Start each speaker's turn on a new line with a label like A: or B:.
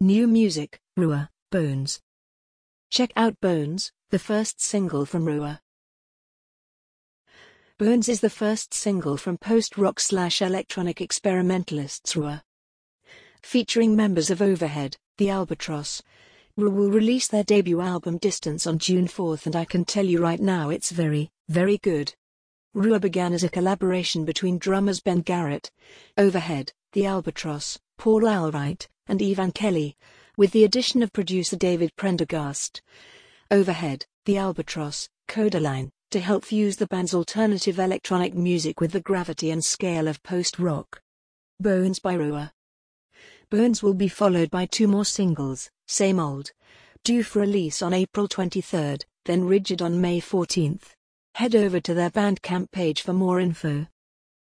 A: New music, RWYR, Bones. Check out Bones, the first single from RWYR. Bones is the first single from post-rock slash electronic experimentalists RWYR. Featuring members of Overhead, The Albatross. RWYR will release their debut album Distance on June 4th and I can tell you right now it's very, very good. Rua began as a collaboration between drummers Ben Garrett, Overhead, The Albatross, Paul Allwright, and Evan Kelly, with the addition of producer David Prendergast. Overhead, The Albatross, Kodaline, to help fuse the band's alternative electronic music with the gravity and scale of post-rock. Bones by RWYR. Bones will be followed by two more singles, Same Old, due for release on April 23, then Rigid on May 14. Head over to their Bandcamp page for more info.